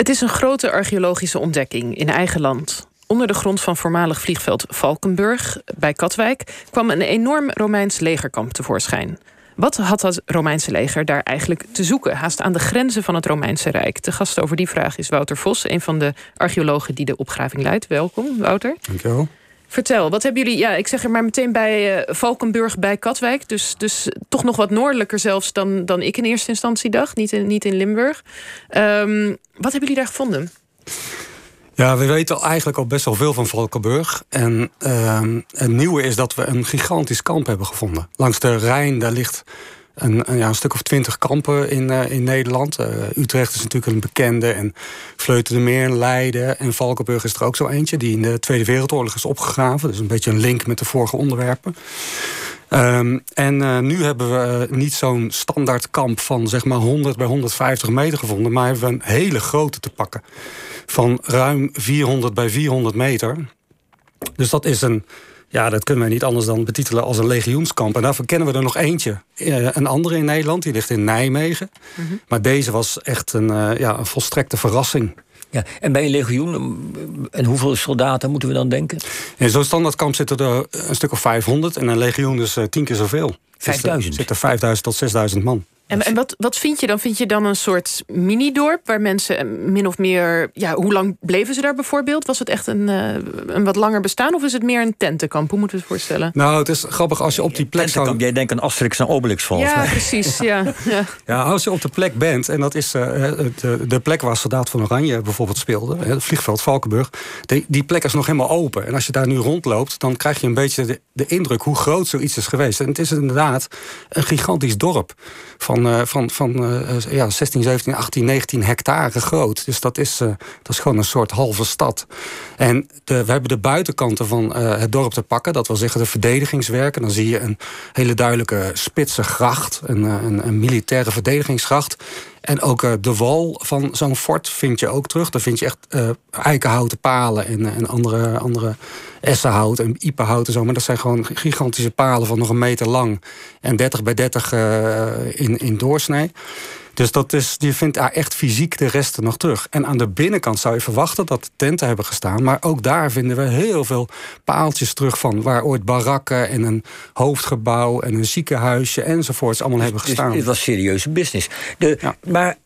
Het is een grote archeologische ontdekking in eigen land. Onder de grond van voormalig vliegveld Valkenburg bij Katwijk kwam een enorm Romeins legerkamp tevoorschijn. Wat had dat Romeinse leger daar eigenlijk te zoeken? Haast aan de grenzen van het Romeinse Rijk. De gast over die vraag is Wouter Vos, een van de archeologen die de opgraving leidt. Welkom, Wouter. Dankjewel. Vertel, wat hebben jullie... Ja, ik zeg er maar meteen bij uh, Valkenburg bij Katwijk. Dus, dus toch nog wat noordelijker zelfs dan, dan ik in eerste instantie dacht. Niet in, niet in Limburg. Um, wat hebben jullie daar gevonden? Ja, we weten al eigenlijk al best wel veel van Valkenburg. En uh, het nieuwe is dat we een gigantisch kamp hebben gevonden. Langs de Rijn, daar ligt een, ja, een stuk of twintig kampen in, uh, in Nederland. Uh, Utrecht is natuurlijk een bekende. En Vleuten de Meer, Leiden en Valkenburg is er ook zo eentje... die in de Tweede Wereldoorlog is opgegraven. Dus een beetje een link met de vorige onderwerpen. Um, en uh, nu hebben we niet zo'n standaard kamp van zeg maar 100 bij 150 meter gevonden... maar hebben we een hele grote te pakken van ruim 400 bij 400 meter. Dus dat is een, ja, dat kunnen wij niet anders dan betitelen als een legioenskamp. En daarvoor kennen we er nog eentje. Eh, een andere in Nederland, die ligt in Nijmegen. Mm -hmm. Maar deze was echt een, uh, ja, een volstrekte verrassing. Ja, en bij een legioen, en hoeveel soldaten moeten we dan denken? In zo'n standaardkamp zitten er een stuk of 500 en een legioen uh, tien keer zoveel. 5000? Er zitten 5000 tot 6000 man. En, en wat, wat vind je dan? Vind je dan een soort minidorp waar mensen min of meer. Ja, hoe lang bleven ze daar bijvoorbeeld? Was het echt een, uh, een wat langer bestaan of is het meer een tentenkamp? Hoe moeten we het voorstellen? Nou, het is grappig als je op die plek zou. Jij denkt aan Asterix en Obelix volgens ja, mij. Precies, ja, ja. ja, als je op de plek bent, en dat is uh, de, de plek waar Soldaat van Oranje bijvoorbeeld speelde, het vliegveld Valkenburg, die, die plek is nog helemaal open. En als je daar nu rondloopt, dan krijg je een beetje de, de indruk hoe groot zoiets is geweest. En het is inderdaad een gigantisch dorp van, uh, van, van uh, ja, 16, 17, 18, 19 hectare groot. Dus dat is, dat is gewoon een soort halve stad. En de, we hebben de buitenkanten van het dorp te pakken. Dat wil zeggen de verdedigingswerken. Dan zie je een hele duidelijke spitse gracht. Een, een, een militaire verdedigingsgracht. En ook uh, de wal van zo'n fort vind je ook terug. Daar vind je echt uh, eikenhouten palen en, en andere, andere essenhout en iepenhout en zo. Maar dat zijn gewoon gigantische palen van nog een meter lang. En 30 bij 30 uh, in, in doorsnee. Dus dat is, je vindt daar echt fysiek de resten nog terug. En aan de binnenkant zou je verwachten dat de tenten hebben gestaan. Maar ook daar vinden we heel veel paaltjes terug van. Waar ooit barakken en een hoofdgebouw en een ziekenhuisje enzovoorts allemaal hebben gestaan. Dus het was serieuze business. De, ja. Maar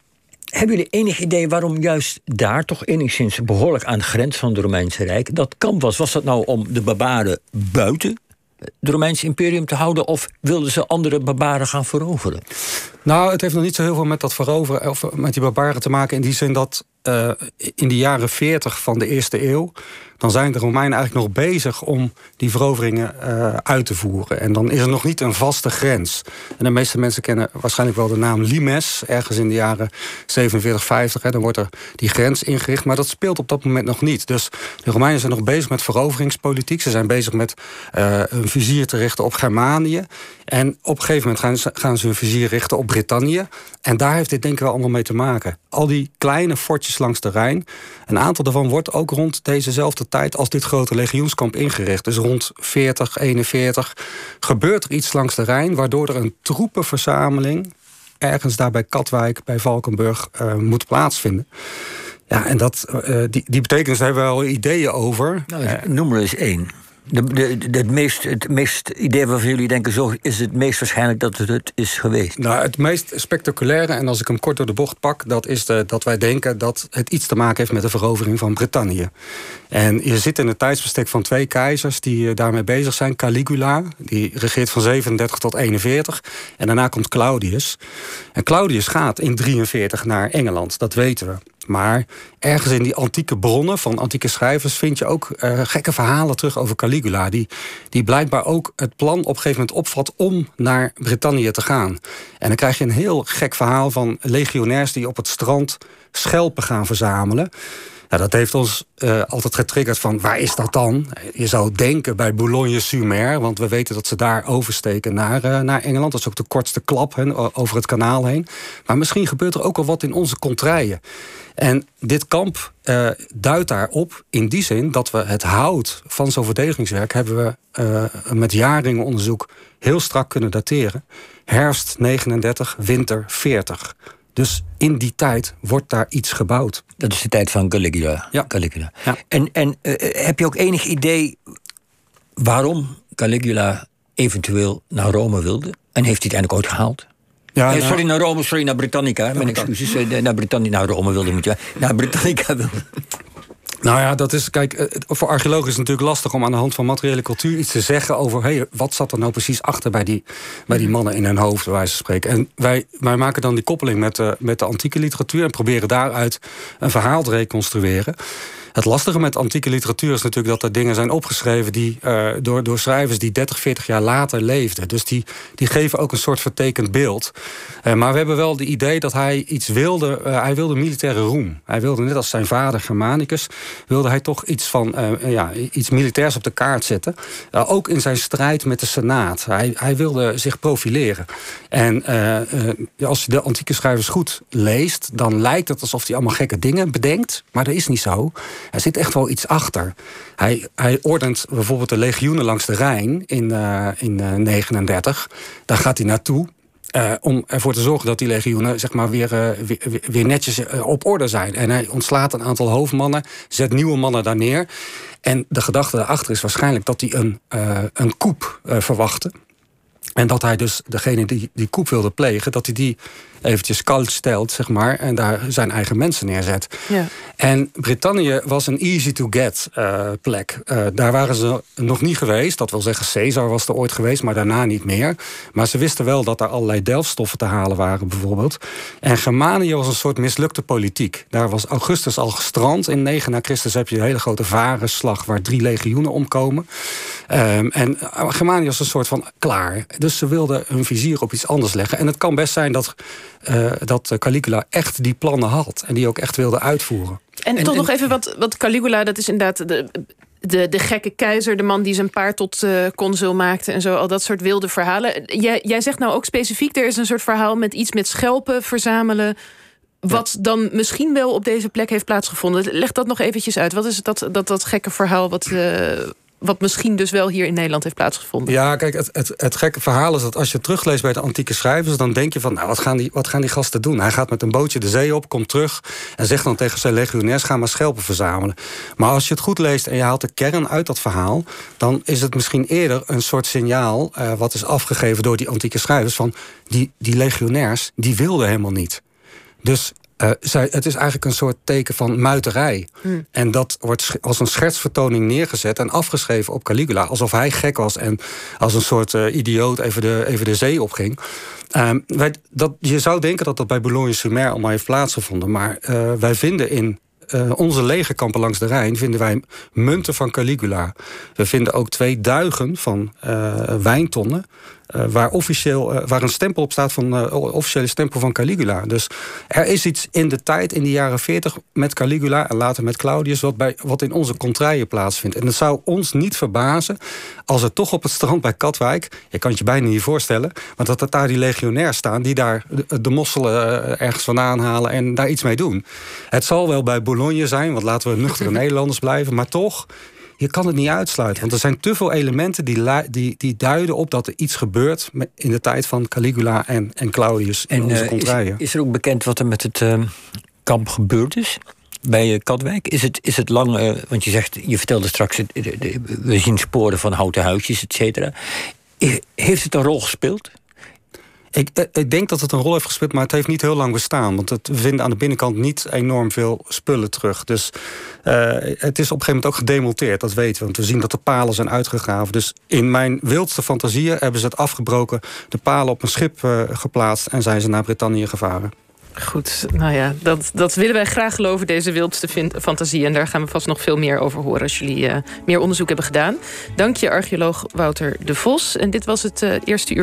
hebben jullie enig idee waarom juist daar toch enigszins behoorlijk aan de grens van het Romeinse Rijk dat kamp was? Was dat nou om de barbaren buiten het Romeinse imperium te houden... of wilden ze andere barbaren gaan veroveren? Nou, het heeft nog niet zo heel veel met dat veroveren... of met die barbaren te maken... in die zin dat uh, in de jaren 40 van de eerste eeuw... dan zijn de Romeinen eigenlijk nog bezig om die veroveringen uh, uit te voeren. En dan is er nog niet een vaste grens. En de meeste mensen kennen waarschijnlijk wel de naam Limes... ergens in de jaren 47, 50. Hè, dan wordt er die grens ingericht. Maar dat speelt op dat moment nog niet. Dus de Romeinen zijn nog bezig met veroveringspolitiek. Ze zijn bezig met uh, een vizier te richten op Germanië. En op een gegeven moment gaan ze, gaan ze hun vizier richten op Brittannië. En daar heeft dit denk ik wel allemaal mee te maken. Al die kleine fortjes langs de Rijn. Een aantal daarvan wordt ook rond dezezelfde tijd als dit grote legioenskamp ingericht. Dus rond 40, 41 gebeurt er iets langs de Rijn... waardoor er een troepenverzameling ergens daar bij Katwijk, bij Valkenburg, uh, moet plaatsvinden. Ja, en dat, uh, die, die betekenis hebben we wel ideeën over. Nou, noem er eens één. Het, meest, het meest idee waarvan jullie denken, zo is het meest waarschijnlijk dat het het is geweest? Nou, het meest spectaculaire, en als ik hem kort door de bocht pak, dat is de, dat wij denken dat het iets te maken heeft met de verovering van Brittannië. En je zit in het tijdsbestek van twee keizers die daarmee bezig zijn. Caligula, die regeert van 37 tot 41. En daarna komt Claudius. En Claudius gaat in 43 naar Engeland, dat weten we. Maar ergens in die antieke bronnen van antieke schrijvers vind je ook uh, gekke verhalen terug over Caligula. Die, die blijkbaar ook het plan op een gegeven moment opvat om naar Brittannië te gaan. En dan krijg je een heel gek verhaal van legionairs die op het strand schelpen gaan verzamelen. Nou, dat heeft ons uh, altijd getriggerd van waar is dat dan? Je zou denken bij Boulogne-sur-Mer, want we weten dat ze daar oversteken naar, uh, naar Engeland. Dat is ook de kortste klap he, over het kanaal heen. Maar misschien gebeurt er ook al wat in onze contraien. En dit kamp uh, duidt daarop in die zin dat we het hout van zo'n verdedigingswerk hebben we met jarenonderzoek heel strak kunnen dateren. Herfst 39, winter 40. Dus in die tijd wordt daar iets gebouwd. Dat is de tijd van Caligula. Ja. Caligula. Ja. En, en eh, heb je ook enig idee waarom Caligula eventueel naar Rome wilde? En heeft hij het eindelijk ooit gehaald? Ja, nou- sorry, naar Rome, sorry, naar Britannica. Mijn excuses. Naar Britannica, naar Rome wilde moet je. Naar Britannica wilde. Nou ja, dat is, kijk, eh, voor archeologen is het natuurlijk lastig om aan de hand van materiële cultuur iets te zeggen over hey, wat zat er nou precies achter bij die, bij die mannen in hun hoofd, bij wijze van spreken. En wij, wij maken dan die koppeling met de, met de antieke literatuur en proberen daaruit een verhaal te reconstrueren. Het lastige met antieke literatuur is natuurlijk dat er dingen zijn opgeschreven die, eh, door, door schrijvers die 30, 40 jaar later leefden. Dus die, die geven ook een soort vertekend beeld. Eh, maar we hebben wel het idee dat hij iets wilde. eh, hij wilde militaire roem. Hij wilde, net als zijn vader Germanicus, wilde hij toch iets van ja, iets militairs op de kaart zetten. Ook in zijn strijd met de Senaat. Hij, hij wilde zich profileren. En als je de antieke schrijvers goed leest, dan lijkt het alsof hij allemaal gekke dingen bedenkt. Maar dat is niet zo. Er zit echt wel iets achter. Hij, hij ordent bijvoorbeeld de legioenen langs de Rijn in 1939. Daar gaat hij naartoe. eh, om ervoor te zorgen dat die legioenen zeg maar, weer, eh, weer, netjes eh, op orde zijn. En hij ontslaat een aantal hoofdmannen, zet nieuwe mannen daar neer. En de gedachte daarachter is waarschijnlijk dat hij een, eh een eh, verwachtte. En dat hij dus degene die die coup wilde plegen, dat hij die eventjes koud stelt, zeg maar, en daar zijn eigen mensen neerzet. Ja. En Brittannië was een easy-to-get eh, plek. Eh, daar waren ze nog niet geweest. Dat wil zeggen, Caesar was er ooit geweest, maar daarna niet meer. Maar ze wisten wel dat er allerlei delfstoffen te halen waren, bijvoorbeeld. En Germanië was een soort mislukte politiek. Daar was Augustus al gestrand. In 9 na Christus heb je een hele grote varenslag... waar drie legioenen omkomen. Ehm, en Germanië was een soort van klaar. Dus ze wilden hun vizier op iets anders leggen. En het kan best zijn dat, eh, dat Caligula echt die plannen had... en die ook echt wilde uitvoeren. En, En- toch en- nog even wat, wat Caligula, dat is inderdaad de, de, de gekke keizer, de man die zijn paard tot eh, consul maakte en zo, al dat soort wilde verhalen. Jij, jij zegt nou ook specifiek, er is een soort verhaal met iets met schelpen verzamelen. Wat dan misschien wel op deze plek heeft plaatsgevonden. Leg dat nog eventjes uit. Wat is dat, dat, dat gekke verhaal wat, eh, wat misschien dus wel hier in Nederland heeft plaatsgevonden? Ja, kijk, het, het, het gekke verhaal is dat als je terugleest bij de antieke schrijvers... dan denk je van, nou, wat gaan, die, wat gaan die gasten doen? Hij gaat met een bootje de zee op, komt terug... en zegt dan tegen zijn legionairs, ga maar schelpen verzamelen. Maar als je het goed leest en je haalt de kern uit dat verhaal... dan is het misschien eerder een soort signaal... eh, wat is afgegeven door die antieke schrijvers... van die, die legionairs, die wilden helemaal niet. Dus eh, zij, het is eigenlijk een soort teken van muiterij. En dat wordt als een schertsvertoning neergezet en afgeschreven op Caligula. Alsof hij gek was en als een soort eh, idioot even de, even de zee opging. Ehm, wij, dat, je zou denken dat dat bij Boulogne-sur-Mer allemaal heeft plaatsgevonden. Maar eh, wij vinden in eh, onze legerkampen langs de Rijn vinden wij munten van Caligula. We vinden ook twee duigen van eh, wijntonnen. Eh, waar, officieel, eh, waar een stempel op staat van eh, officiële stempel van Caligula. Dus er is iets in de tijd, in de jaren 40, met Caligula en later met Claudius, wat, bij, wat in onze contraien plaatsvindt. En het zou ons niet verbazen als er toch op het strand bij Katwijk, je kan het je bijna niet voorstellen, maar dat er daar die legionairs staan die daar de, de mosselen ergens vandaan halen en daar iets mee doen. Het zal wel bij Boulogne zijn, want laten we nuchtere Nederlanders blijven, maar toch. Je kan het niet uitsluiten, want er zijn te veel elementen die, die, die duiden op dat er iets gebeurt in de tijd van Caligula en, en Claudius En onze eh, is, is er ook bekend wat er met het eh, kamp gebeurd is? Bij eh, Katwijk? Is het, is het lang, eh, want je zegt, je vertelde straks, we zien sporen van houten huisjes, et cetera. Heeft het een rol gespeeld? Ik, eh, ik denk dat het een rol heeft gespeeld, maar het heeft niet heel lang bestaan. Want het, we vinden aan de binnenkant niet enorm veel spullen terug. Dus eh, het is op een gegeven moment ook gedemonteerd, dat weten we. Want we zien dat de palen zijn uitgegraven. Dus in mijn wildste fantasieën hebben ze het afgebroken... de palen op een schip eh, geplaatst en zijn ze naar Brittannië gevaren. Goed, nou ja, dat, dat willen wij graag geloven, deze wildste fantasie. En daar gaan we vast nog veel meer over horen als jullie meer onderzoek hebben gedaan. Dank je, archeoloog Wouter de Vos. En dit was het eerste uur.